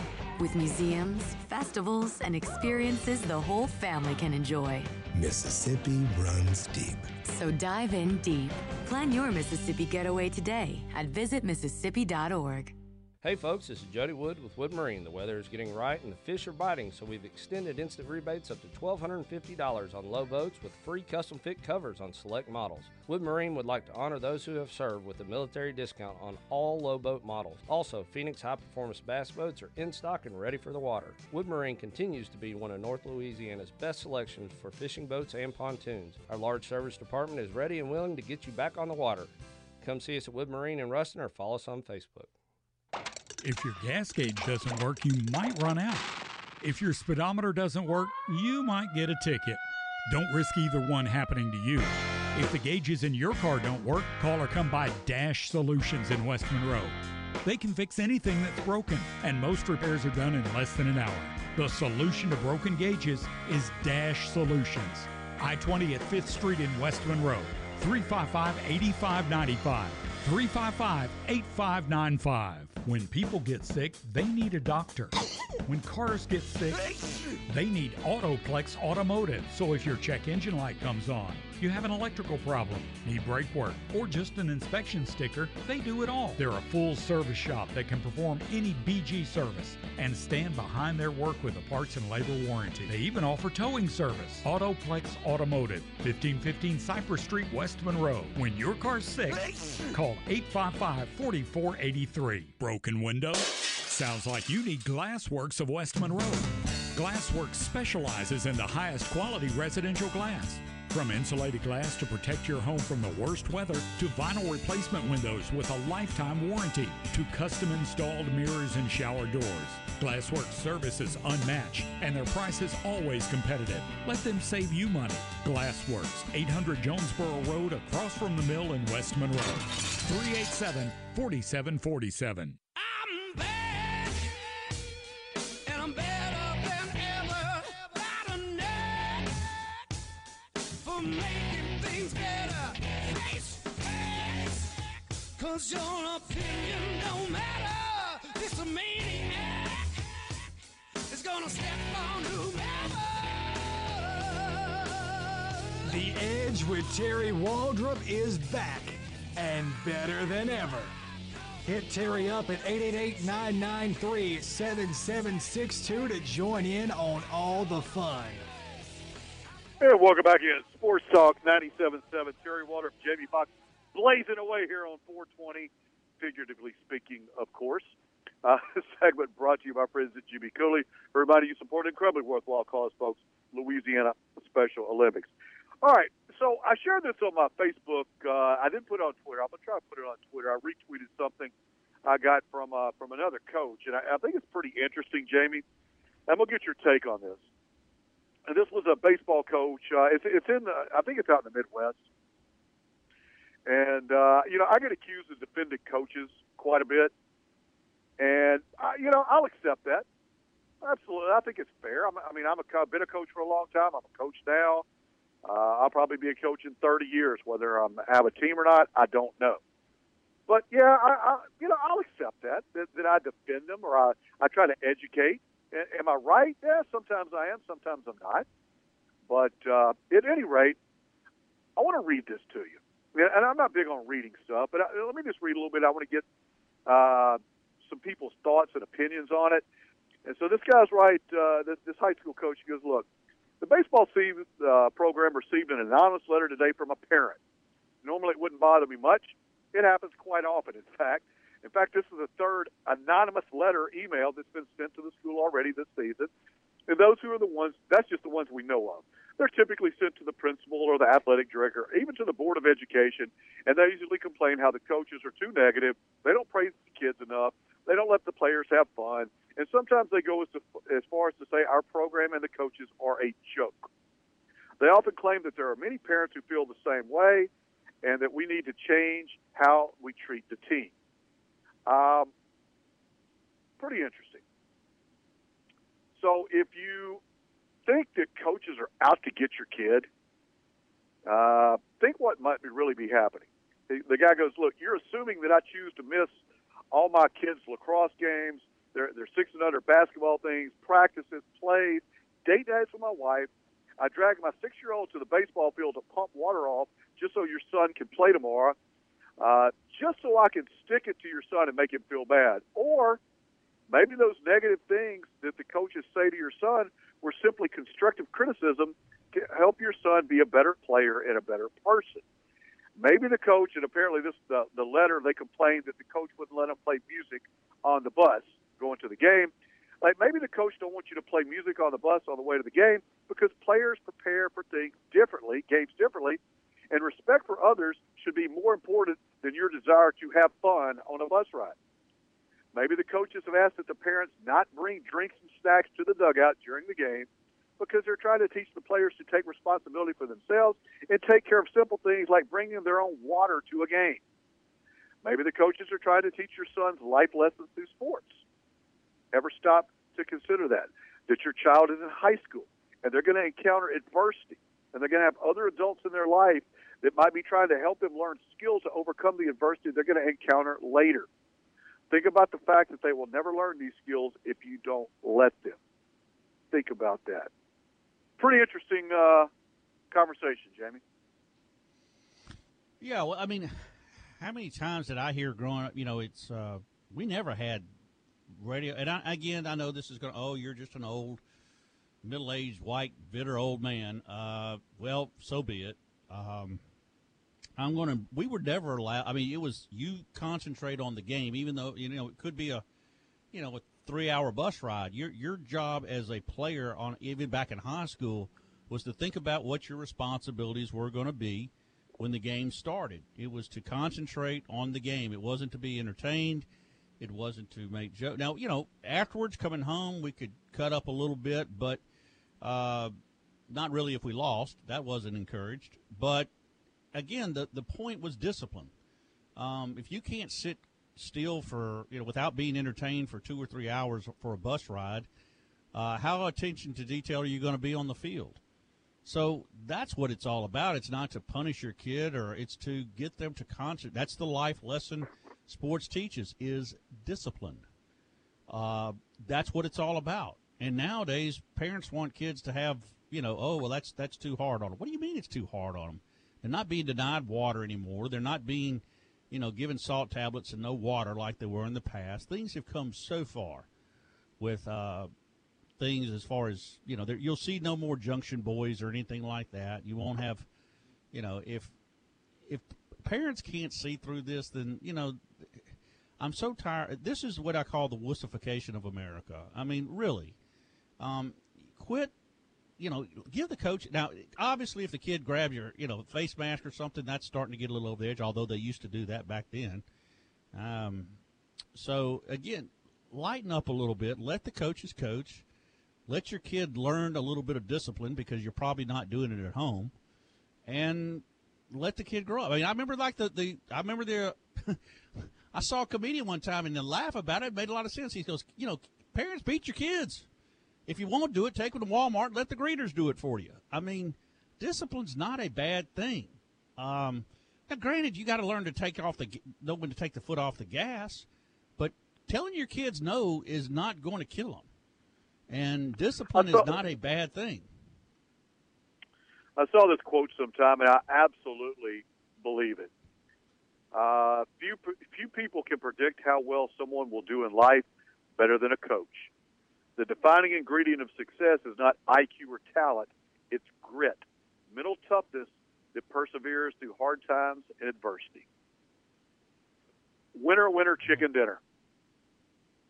With museums, festivals, and experiences the whole family can enjoy. Mississippi runs deep. So dive in deep. Plan your Mississippi getaway today at visitmississippi.org. Hey folks, this is Jody Wood with Wood Marine. The weather is getting right and the fish are biting, so we've extended instant rebates up to $1,250 on low boats with free custom fit covers on select models. Wood Marine would like to honor those who have served with a military discount on all low boat models. Also, Phoenix high performance bass boats are in stock and ready for the water. Wood Marine continues to be one of North Louisiana's best selections for fishing boats and pontoons. Our large service department is ready and willing to get you back on the water. Come see us at Wood Marine in Ruston or follow us on Facebook. If your gas gauge doesn't work, you might run out. If your speedometer doesn't work, you might get a ticket. Don't risk either one happening to you. If the gauges in your car don't work, call or come by Dash Solutions in West Monroe. They can fix anything that's broken, and most repairs are done in less than an hour. The solution to broken gauges is Dash Solutions. I 20 at 5th Street in West Monroe. 355 8595. 355 8595. When people get sick, they need a doctor. When cars get sick, they need Autoplex Automotive. So if your check engine light comes on, you have an electrical problem, need brake work, or just an inspection sticker, they do it all. They're a full service shop that can perform any BG service and stand behind their work with a parts and labor warranty. They even offer towing service. Autoplex Automotive, 1515 Cypress Street, West Monroe. When your car's sick, call 855 4483. Broken window? Sounds like you need Glassworks of West Monroe. Glassworks specializes in the highest quality residential glass. From insulated glass to protect your home from the worst weather, to vinyl replacement windows with a lifetime warranty, to custom installed mirrors and shower doors. Glassworks service is unmatched and their price is always competitive. Let them save you money. Glassworks, 800 Jonesboro Road across from the mill in West Monroe. 387 4747. Making things better. Face, face. Cause your opinion don't matter. This maniac is gonna step on whomever. The Edge with Terry Waldrop is back and better than ever. Hit Terry up at 888-993-7762 to join in on all the fun. And welcome back in. Sports Talk 97.7. Terry Waldrop, Jamie Fox, blazing away here on 420, figuratively speaking, of course. Uh, this segment brought to you by friends at GB Cooley. Reminding you support an incredibly worthwhile cause, folks. Louisiana Special Olympics. All right, so I shared this on my Facebook. Uh, I didn't put it on Twitter. I'm going to try to put it on Twitter. I retweeted something I got from uh, from another coach, and I, I think it's pretty interesting, Jamie. I'm gonna get your take on this. This was a baseball coach. Uh, it's it's in the I think it's out in the Midwest. And uh, you know, I get accused of defending coaches quite a bit, and I, you know, I'll accept that. Absolutely, I think it's fair. I'm, I mean, I'm a been a coach for a long time. I'm a coach now. Uh, I'll probably be a coach in 30 years. Whether I'm have a team or not, I don't know. But yeah, I, I you know I'll accept that, that that I defend them or I I try to educate. Am I right? Yeah, sometimes I am, sometimes I'm not. But uh, at any rate, I want to read this to you. And I'm not big on reading stuff, but I, let me just read a little bit. I want to get uh, some people's thoughts and opinions on it. And so this guy's right. Uh, this, this high school coach he goes, look, the baseball se- uh, program received an anonymous letter today from a parent. Normally it wouldn't bother me much. It happens quite often, in fact. In fact, this is the third anonymous letter email that's been sent to the school already this season. And those who are the ones, that's just the ones we know of. They're typically sent to the principal or the athletic director, even to the Board of Education, and they usually complain how the coaches are too negative. They don't praise the kids enough. They don't let the players have fun. And sometimes they go as, to, as far as to say our program and the coaches are a joke. They often claim that there are many parents who feel the same way and that we need to change how we treat the team. Um, pretty interesting. So if you think that coaches are out to get your kid, uh, think what might be really be happening. The, the guy goes, "Look, you're assuming that I choose to miss all my kids' lacrosse games, their their six and under basketball things, practices, plays, date nights with my wife. I drag my six year old to the baseball field to pump water off just so your son can play tomorrow, uh, just so I can stick it to your son and make him feel bad, or." Maybe those negative things that the coaches say to your son were simply constructive criticism to help your son be a better player and a better person. Maybe the coach, and apparently this the, the letter they complained that the coach wouldn't let them play music on the bus going to the game. Like maybe the coach don't want you to play music on the bus on the way to the game because players prepare for things differently, games differently, and respect for others should be more important than your desire to have fun on a bus ride. Maybe the coaches have asked that the parents not bring drinks and snacks to the dugout during the game because they're trying to teach the players to take responsibility for themselves and take care of simple things like bringing their own water to a game. Maybe the coaches are trying to teach your son's life lessons through sports. Ever stop to consider that? That your child is in high school and they're going to encounter adversity and they're going to have other adults in their life that might be trying to help them learn skills to overcome the adversity they're going to encounter later. Think about the fact that they will never learn these skills if you don't let them. Think about that. Pretty interesting uh, conversation, Jamie. Yeah, well, I mean, how many times did I hear growing up? You know, it's uh, we never had radio. And I, again, I know this is going. to, Oh, you're just an old, middle-aged, white, bitter old man. Uh, well, so be it. Um, I'm going to. We were never allowed. I mean, it was you concentrate on the game, even though you know it could be a, you know, a three-hour bus ride. Your your job as a player on even back in high school was to think about what your responsibilities were going to be when the game started. It was to concentrate on the game. It wasn't to be entertained. It wasn't to make jokes. Now, you know, afterwards coming home, we could cut up a little bit, but uh, not really if we lost. That wasn't encouraged. But again, the the point was discipline. Um, if you can't sit still for you know without being entertained for two or three hours for a bus ride, uh, how attention to detail are you going to be on the field? So that's what it's all about. It's not to punish your kid, or it's to get them to concentrate. That's the life lesson sports teaches is discipline. Uh, that's what it's all about. And nowadays, parents want kids to have you know, oh well, that's that's too hard on them. What do you mean it's too hard on them? They're not being denied water anymore. They're not being, you know, given salt tablets and no water like they were in the past. Things have come so far with uh, things as far as you know. You'll see no more junction boys or anything like that. You won't have, you know, if if parents can't see through this, then you know, I'm so tired. This is what I call the wussification of America. I mean, really, um, quit you know, give the coach now. Obviously, if the kid grabs your, you know, face mask or something, that's starting to get a little over the edge. Although they used to do that back then. Um, So again, lighten up a little bit. Let the coaches coach. Let your kid learn a little bit of discipline because you're probably not doing it at home, and let the kid grow up. I mean, I remember like the the I remember the. I saw a comedian one time and then laugh about it. It made a lot of sense. He goes, you know, parents beat your kids. If you won't do it, take them to Walmart. Let the greeters do it for you. I mean, discipline's not a bad thing. Um, now, granted, you got to learn to take off the know when to take the foot off the gas, but telling your kids no is not going to kill them. And discipline is not a bad thing. I saw this quote sometime, and I absolutely believe it. Uh, few few people can predict how well someone will do in life better than a coach. The defining ingredient of success is not IQ or talent; it's grit, mental toughness that perseveres through hard times and adversity. Winner, winner, chicken dinner.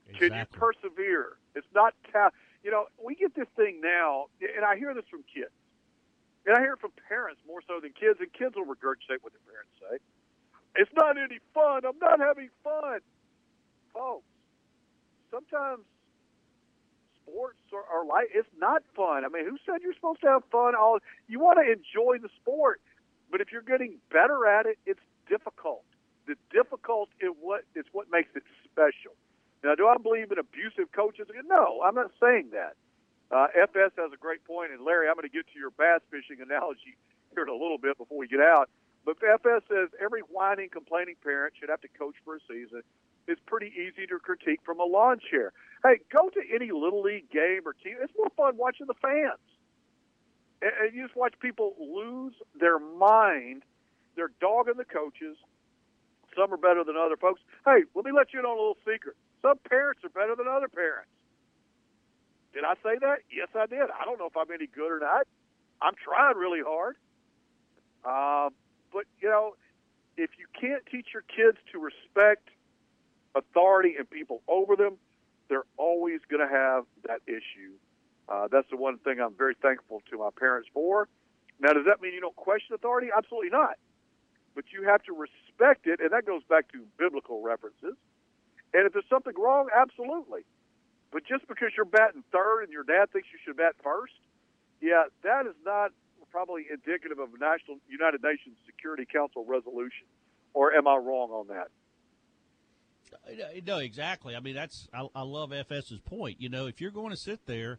Exactly. Can you persevere? It's not ta- you know we get this thing now, and I hear this from kids, and I hear it from parents more so than kids, and kids will regurgitate what their parents say. It's not any fun. I'm not having fun, folks. Sometimes sports are, are like it's not fun. I mean, who said you're supposed to have fun? All you want to enjoy the sport, but if you're getting better at it, it's difficult. The difficult is what is what makes it special. Now, do I believe in abusive coaches? No, I'm not saying that. Uh, FS has a great point, and Larry, I'm going to get to your bass fishing analogy here in a little bit before we get out. But FS says every whining, complaining parent should have to coach for a season. It's pretty easy to critique from a lawn chair. Hey, go to any little league game or team. It's more fun watching the fans. And, and you just watch people lose their mind. They're dogging the coaches. Some are better than other folks. Hey, let me let you in on a little secret. Some parents are better than other parents. Did I say that? Yes, I did. I don't know if I'm any good or not. I'm trying really hard. Um, but you know, if you can't teach your kids to respect authority and people over them, they're always going to have that issue. Uh, that's the one thing I'm very thankful to my parents for. Now, does that mean you don't question authority? Absolutely not. But you have to respect it, and that goes back to biblical references. And if there's something wrong, absolutely. But just because you're batting third and your dad thinks you should bat first, yeah, that is not probably indicative of a national United Nations Security Council resolution. Or am I wrong on that? No, exactly. I mean, that's I, I love FS's point. You know, if you're going to sit there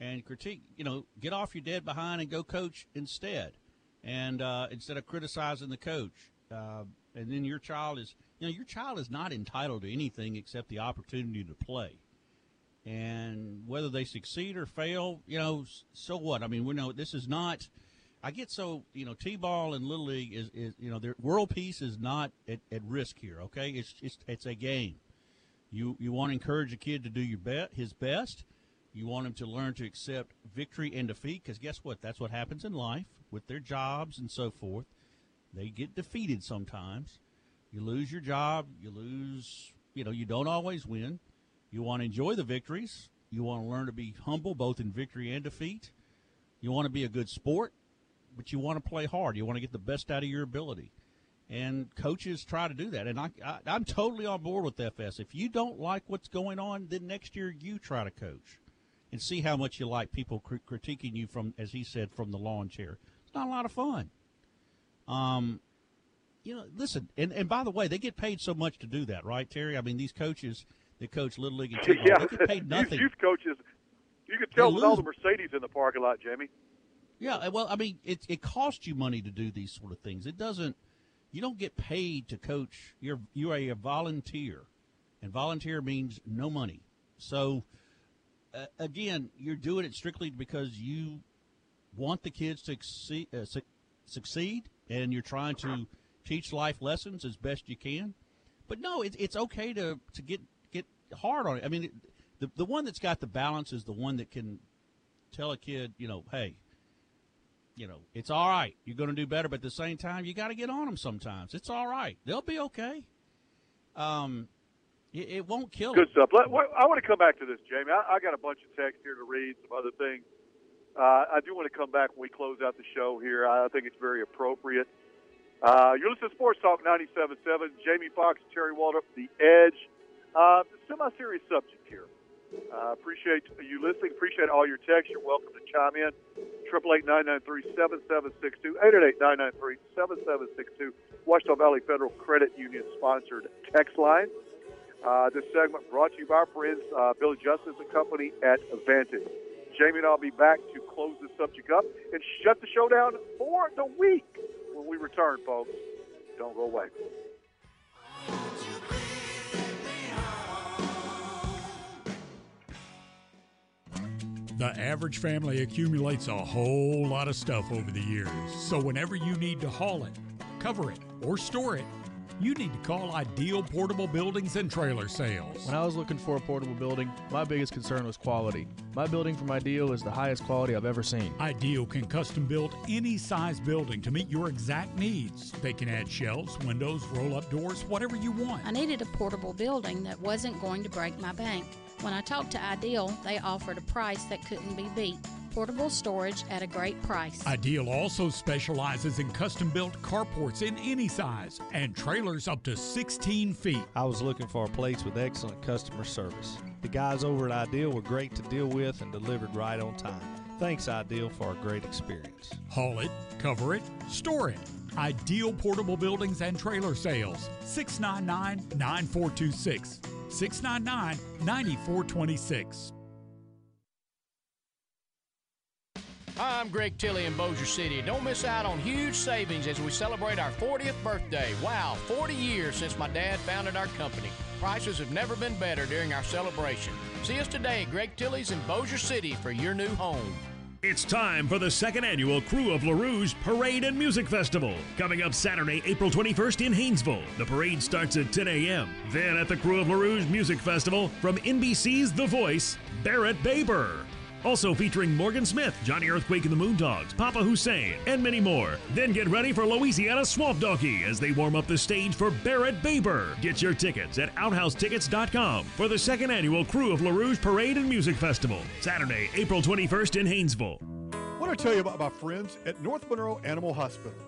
and critique, you know, get off your dead behind and go coach instead, and uh, instead of criticizing the coach, uh, and then your child is, you know, your child is not entitled to anything except the opportunity to play. And whether they succeed or fail, you know, so what? I mean, we know this is not I get so you know t-ball and little league is, is you know their world peace is not at, at risk here. Okay, it's it's it's a game. You you want to encourage a kid to do your bet his best. You want him to learn to accept victory and defeat because guess what? That's what happens in life with their jobs and so forth. They get defeated sometimes. You lose your job. You lose. You know you don't always win. You want to enjoy the victories. You want to learn to be humble both in victory and defeat. You want to be a good sport but you want to play hard. You want to get the best out of your ability. And coaches try to do that. And I, I, am totally on board with FS. If you don't like what's going on, then next year you try to coach and see how much you like people cr- critiquing you from, as he said, from the lawn chair. It's not a lot of fun. Um, you know, listen, and, and by the way, they get paid so much to do that, right, Terry? I mean, these coaches that coach Little League and yeah. they get paid nothing. youth, youth coaches, you can tell with all the Mercedes in the parking lot, Jamie. Yeah, well, I mean, it it costs you money to do these sort of things. It doesn't. You don't get paid to coach. You're you're a volunteer, and volunteer means no money. So, uh, again, you're doing it strictly because you want the kids to succeed, uh, su- succeed, and you're trying to teach life lessons as best you can. But no, it, it's okay to to get get hard on it. I mean, it, the the one that's got the balance is the one that can tell a kid, you know, hey, you know, it's all right. You're going to do better, but at the same time, you got to get on them sometimes. It's all right. They'll be okay. Um, it, it won't kill. Good them. stuff. Let, I want to come back to this, Jamie. I, I got a bunch of text here to read, some other things. Uh, I do want to come back when we close out the show here. I think it's very appropriate. Uh, you're listening to Sports Talk 97.7. Jamie Fox, Terry Waldrop, The Edge. Uh, semi-serious subject here. Uh, appreciate you listening. Appreciate all your texts. You're welcome to chime in. Triple eight nine nine three seven seven six two eight eight eight nine nine three seven seven six two. Ouachita Valley Federal Credit Union sponsored text line. Uh, this segment brought to you by our friends uh, Billy Justice and Company at Vantage. Jamie and I'll be back to close this subject up and shut the show down for the week when we return, folks. Don't go away. The average family accumulates a whole lot of stuff over the years. So whenever you need to haul it, cover it, or store it, you need to call Ideal Portable Buildings and Trailer Sales. When I was looking for a portable building, my biggest concern was quality. My building from Ideal is the highest quality I've ever seen. Ideal can custom build any size building to meet your exact needs. They can add shelves, windows, roll up doors, whatever you want. I needed a portable building that wasn't going to break my bank. When I talked to Ideal, they offered a price that couldn't be beat portable storage at a great price. Ideal also specializes in custom built carports in any size and trailers up to 16 feet. I was looking for a place with excellent customer service. The guys over at Ideal were great to deal with and delivered right on time. Thanks, Ideal, for a great experience. Haul it, cover it, store it. Ideal Portable Buildings and Trailer Sales, 699 9426. 699 9426. Hi, I'm Greg Tilley in Bossier City. Don't miss out on huge savings as we celebrate our 40th birthday. Wow, 40 years since my dad founded our company. Prices have never been better during our celebration. See us today at Greg Tilley's in Bossier City for your new home. It's time for the second annual Krewe of LaRouge Parade and Music Festival. Coming up Saturday, April 21st in Haynesville. The parade starts at 10 a.m. Then at the Krewe of LaRouge Music Festival, from NBC's The Voice, Barrett Baber. Also featuring Morgan Smith, Johnny Earthquake and the Moondogs, Papa Hussein, and many more. Then get ready for Louisiana Swamp Donkey as they warm up the stage for Barrett Baber. Get your tickets at OutHouseTickets.com for the second annual Krewe of LaRouge Parade and Music Festival. Saturday, April 21st in Haynesville. Want to tell you about my friends at North Monroe Animal Hospital.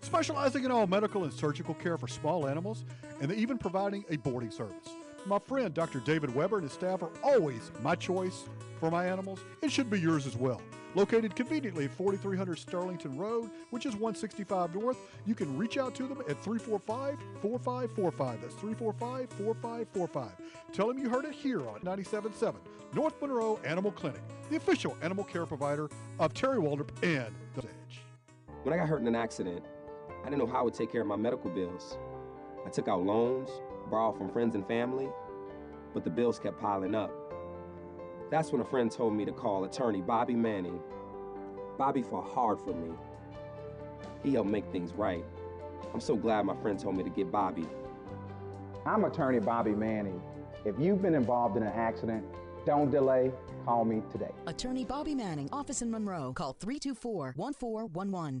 Specializing in all medical and surgical care for small animals, and even providing a boarding service. My friend Dr. David Weber and his staff are always my choice for my animals. It should be yours as well. Located conveniently at 4300 Sterlington Road, which is 165 North, you can reach out to them at 345 4545. That's 345 4545. Tell them you heard it here on 97.7 North Monroe Animal Clinic, the official animal care provider of Terry Waldrop and The Edge. When I got hurt in an accident, I didn't know how I would take care of my medical bills. I took out loans, borrowed from friends and family, but the bills kept piling up. That's when a friend told me to call attorney Bobby Manning. Bobby fought hard for me. He helped make things right. I'm so glad my friend told me to get Bobby. I'm attorney Bobby Manning. If you've been involved in an accident, don't delay. Call me today. Attorney Bobby Manning, office in Monroe. Call 324 1411.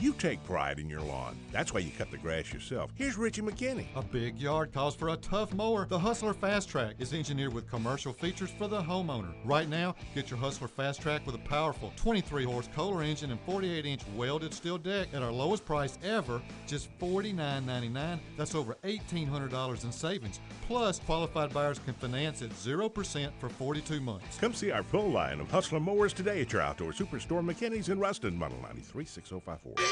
You take pride in your lawn. That's why you cut the grass yourself. Here's Richie McKinney. A big yard calls for a tough mower. The Hustler Fast Track is engineered with commercial features for the homeowner. Right now, get your Hustler Fast Track with a powerful 23 horse Kohler engine and 48 inch welded steel deck at our lowest price ever, just $49.99. That's over $1,800 in savings. Plus, qualified buyers can finance at 0% for 42 months. Come see our full line of Hustler mowers today at your outdoor superstore McKinney's in Ruston, model 936054.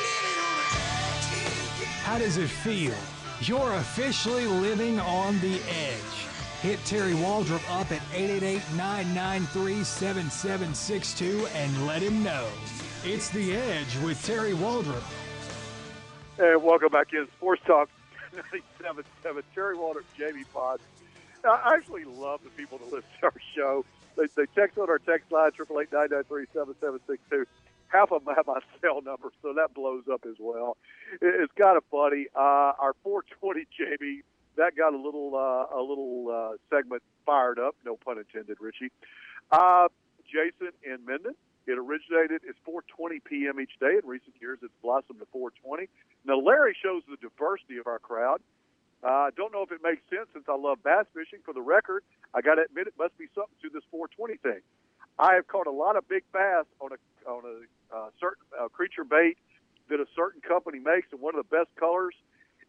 How does it feel? You're officially living on the edge. Hit Terry Waldrop up at 888-993-7762 and let him know. It's The Edge with Terry Waldrop. And welcome back in Sports Talk 97.7. Terry Waldrop, Jamie Foxx. I actually love the people that listen to our show. They, they text on our text line, 888 half of them have my cell number, so that blows up as well. It's kind of funny. Uh, our 420 Jamie that got a little uh, a little uh, segment fired up. No pun intended, Richie. Uh, Jason in Minden. It originated. It's 4:20 p.m. each day. In recent years, it's blossomed to 4:20. Now, Larry shows the diversity of our crowd. I uh, don't know if it makes sense since I love bass fishing. For the record, I got to admit it must be something to this 420 thing. I have caught a lot of big bass on a on a uh, certain uh, creature bait that a certain company makes, and one of the best colors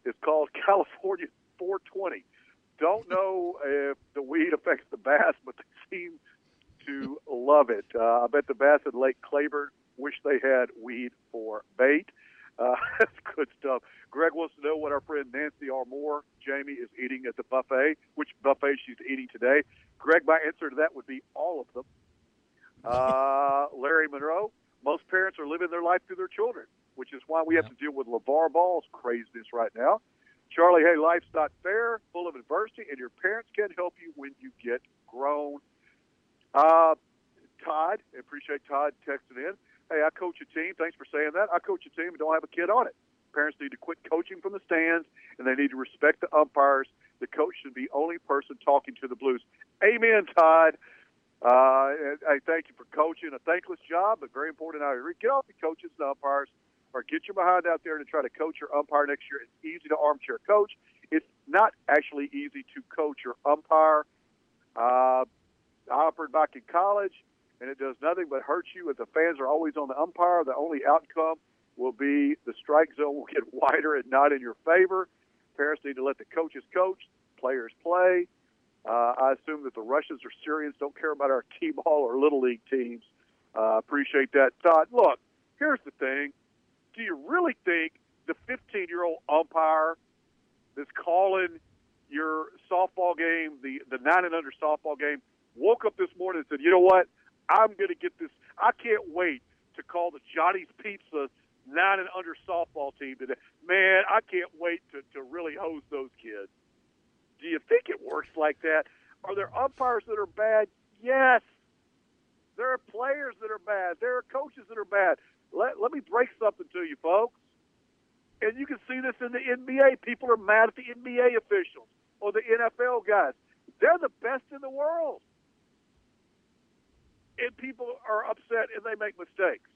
is called California 420. Don't know if the weed affects the bass, but they seem to love it. Uh, I bet the bass at Lake Claiborne wish they had weed for bait. Uh, that's good stuff. Greg wants to know what our friend Nancy R. Moore, Jamie, is eating at the buffet, which buffet she's eating today. Greg, my answer to that would be all of them. Uh, Larry Monroe, most parents are living their life through their children, which is why we have to deal with LaVar Ball's craziness right now. Charlie, hey, life's not fair, full of adversity, and your parents can help you when you get grown. Uh, Todd, appreciate Todd texting in. Hey, I coach a team. Thanks for saying that. I coach a team and don't have a kid on it. Parents need to quit coaching from the stands, and they need to respect the umpires. The coach should be only person talking to the Blues. Amen, Todd. Uh, I thank you for coaching a thankless job, but very important. I agree. Get off the coaches and umpires, or get your behind out there to try to coach your umpire next year. It's easy to armchair coach. It's not actually easy to coach your umpire. Uh, I offered back in college, and it does nothing but hurt you. If the fans are always on the umpire, the only outcome will be the strike zone will get wider and not in your favor. Parents need to let the coaches coach, players play. Uh, I assume that the Russians or Syrians don't care about our T-ball or Little League teams. Uh, appreciate that, Todd. Look, here's the thing. Do you really think the 15-year-old umpire that's calling your softball game, the, the 9 and under softball game, woke up this morning and said, you know what? I'm going to get this. I can't wait to call the Johnny's Pizza 9 and under softball team today. Man, I can't wait to, to really hose those kids. Do you think it works like that? Are there umpires that are bad? Yes. There are players that are bad. There are coaches that are bad. Let, let me break something to you, folks. And you can see this in the NBA. People are mad at the NBA officials or the NFL guys. They're the best in the world. And people are upset and they make mistakes.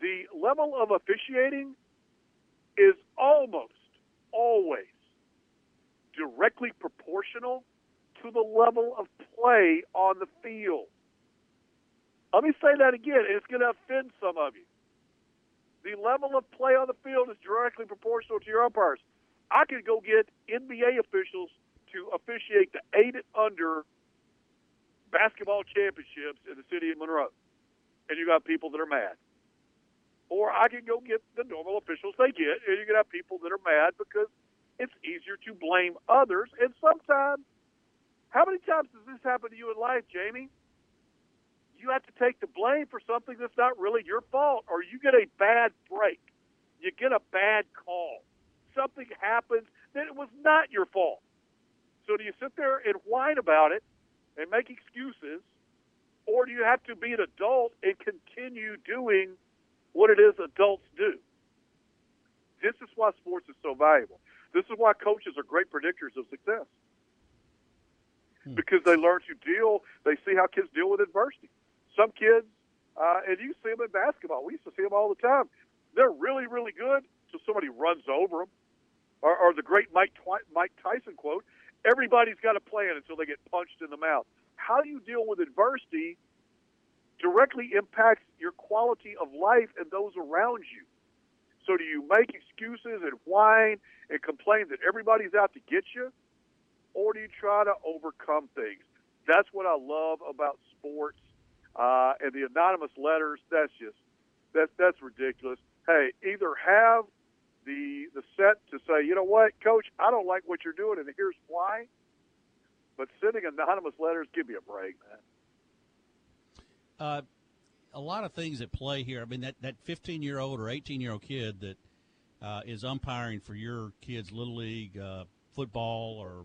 The level of officiating is almost always directly proportional to the level of play on the field. Let me say that again. It's going to offend some of you. The level of play on the field is directly proportional to your umpires. I could go get NBA officials to officiate the eight under basketball championships in the city of Monroe, and you got people that are mad. Or I can go get the normal officials they get, and you can have people that are mad because it's easier to blame others. And sometimes, how many times does this happen to you in life, Jamie? You have to take the blame for something that's not really your fault, or you get a bad break. You get a bad call. Something happens that it was not your fault. So do you sit there and whine about it and make excuses, or do you have to be an adult and continue doing what it is adults do? This is why sports is so valuable. This is why coaches are great predictors of success. Hmm. Because they learn to deal, they see how kids deal with adversity. Some kids, uh, and you see them in basketball, we used to see them all the time. They're really, really good until somebody runs over them. Or, or the great Mike, Twi- Mike Tyson quote everybody's got a plan until they get punched in the mouth. How you deal with adversity directly impacts your quality of life and those around you. So do you make excuses and whine and complain that everybody's out to get you, or do you try to overcome things? That's what I love about sports. Uh, and the anonymous letters, that's just that's that's ridiculous. Hey, either have the the set to say, you know what, coach, I don't like what you're doing, and here's why. But sending anonymous letters, give me a break, man. Uh, a lot of things at play here. I mean, that that 15 year old or 18 year old kid that uh, is umpiring for your kid's little league uh, football or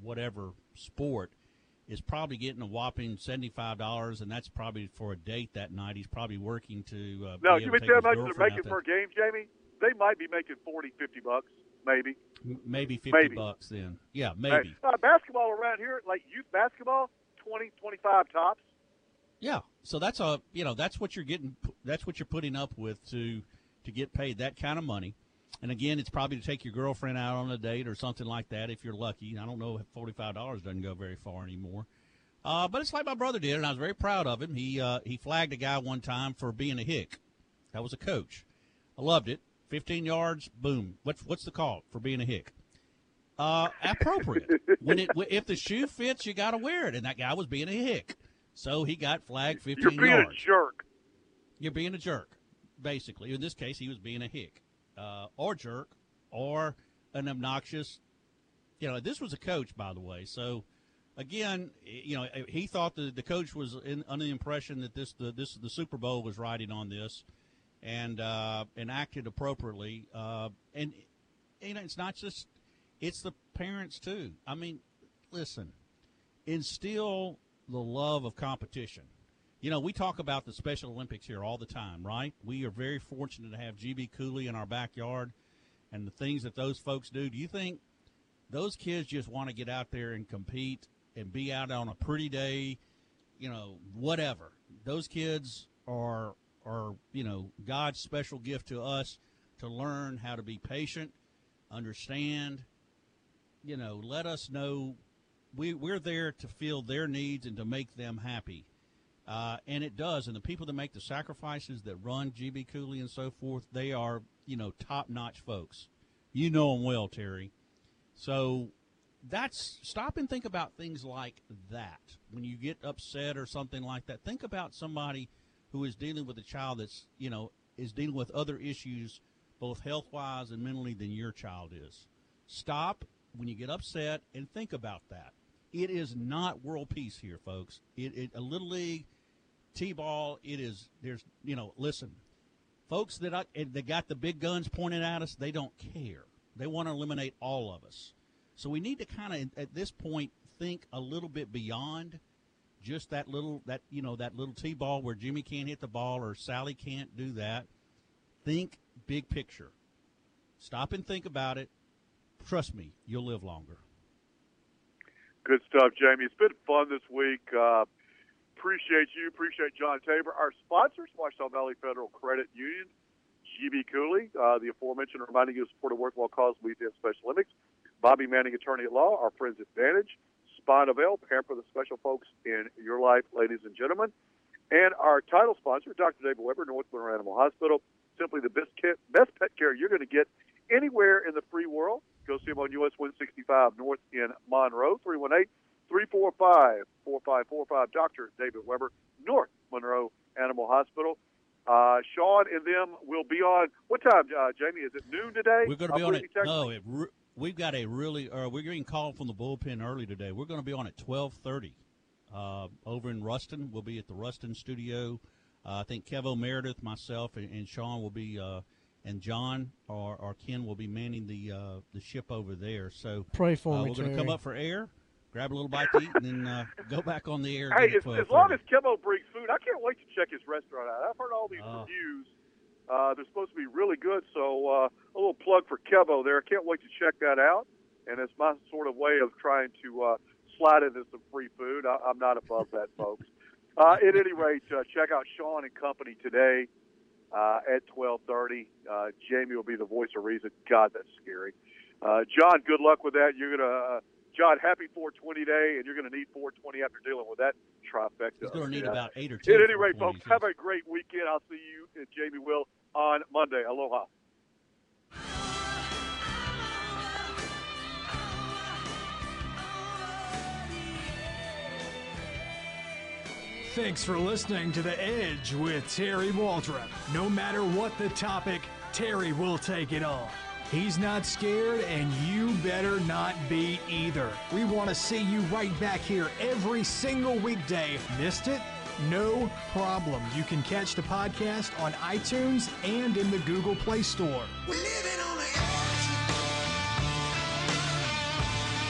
whatever sport is probably getting a whopping seventy-five dollars, and that's probably for a date that night. He's probably working to. Uh, no, you tell how much they're making for a game, Jamie? They might be making 40, 50 bucks, maybe. M- maybe 50 Maybe. bucks then. Yeah, Hey, maybe. uh, basketball around here, like youth basketball, 20, 25 tops. Yeah. So that's a you know that's what you're getting. That's what you're putting up with to to get paid that kind of money. And again, it's probably to take your girlfriend out on a date or something like that if you're lucky. I don't know if forty five dollars doesn't go very far anymore. Uh, but it's like my brother did, and I was very proud of him. He uh, he flagged a guy one time for being a hick. That was a coach. I loved it. Fifteen yards, boom. What's what's the call for being a hick? Uh, appropriate. when it if the shoe fits, you got to wear it, and that guy was being a hick. So he got flagged 15 You're being yards. a jerk. You're being a jerk, basically. In this case, he was being a hick, uh, or jerk, or an obnoxious. You know, this was a coach, by the way. So, again, you know, he thought that the coach was in, under the impression that this the this the Super Bowl was riding on this, and uh, and acted appropriately. Uh, and you know, it's not just it's the parents too. I mean, listen, instill the love of competition. You know, we talk about the Special Olympics here all the time, right? We are very fortunate to have GB Cooley in our backyard and the things that those folks do. Do you think those kids just want to get out there and compete and be out on a pretty day, you know, whatever? Those kids are are, you know, God's special gift to us to learn how to be patient, understand, you know, let us know we, we're there to fill their needs and to make them happy. Uh, and it does. And the people that make the sacrifices that run GB Cooley and so forth, they are, you know, top notch folks. You know them well, Terry. So that's stop and think about things like that. When you get upset or something like that, think about somebody who is dealing with a child that's, you know, is dealing with other issues, both health wise and mentally, than your child is. Stop when you get upset and think about that. It is not world peace here, folks. It, it a little league, t-ball. It is. There's you know. Listen, folks that I, that got the big guns pointed at us, they don't care. They want to eliminate all of us. So we need to kind of at this point think a little bit beyond just that little that you know that little t-ball where Jimmy can't hit the ball or Sally can't do that. Think big picture. Stop and think about it. Trust me, you'll live longer. Good stuff, Jamie. It's been fun this week. Uh, appreciate you. Appreciate John Tabor. Our sponsors, Ouachita Valley Federal Credit Union, GB Cooley, uh, the aforementioned, reminding you of support of worthwhile cause weekend Special Olympics. Bobby Manning, attorney at law, our friends Advantage, Spine of L, pamper the special folks in your life, ladies and gentlemen. And our title sponsor, Dr. David Weber, North Monroe Animal Hospital, simply the best, best pet care you're going to get anywhere in the free world. Go see him on US 165 North in Monroe, 318 345 4545. Dr. David Weber, North Monroe Animal Hospital. Uh, Sean and them will be on. What time, uh, Jamie? Is it noon today? We're going to be on it. No, it, re- we've got a really. Uh, we're getting called from the bullpen early today. We're going to be on at twelve thirty. Uh, over in Ruston, we'll be at the Ruston studio. Uh, I think Kevo Meredith, myself, and, and Sean will be, uh, and John or, or Ken will be manning the uh, the ship over there. So Pray for uh, me, We're going to come up for air, grab a little bite to eat, and then uh, go back on the air. Hey, again at as, as long as Kimbo brings food, I can't wait to check his restaurant out. I've heard all these Oh. reviews. Uh, they're supposed to be really good, so uh, a little plug for Kevo there. I can't wait to check that out. And it's my sort of way of trying to uh, slide into some free food. I, I'm not above that, folks. Uh, at any rate, uh, check out Sean and Company today uh, at 12:30. Uh, Jamie will be the voice of reason. God, that's scary. Uh, John, good luck with that. You're gonna, uh, John, happy 420 day, and you're gonna need 420 after dealing with that trifecta. He's gonna need Yeah. about eight or ten. At any rate, folks, have a great weekend. I'll see you and Jamie will on Monday. Aloha. Thanks for listening to The Edge with Terry Waldrop. No matter what the topic, Terry will take it on. He's not scared, and you better not be either. We want to see you right back here every single weekday. Missed it? No problem. You can catch the podcast on iTunes and in the Google Play Store. We live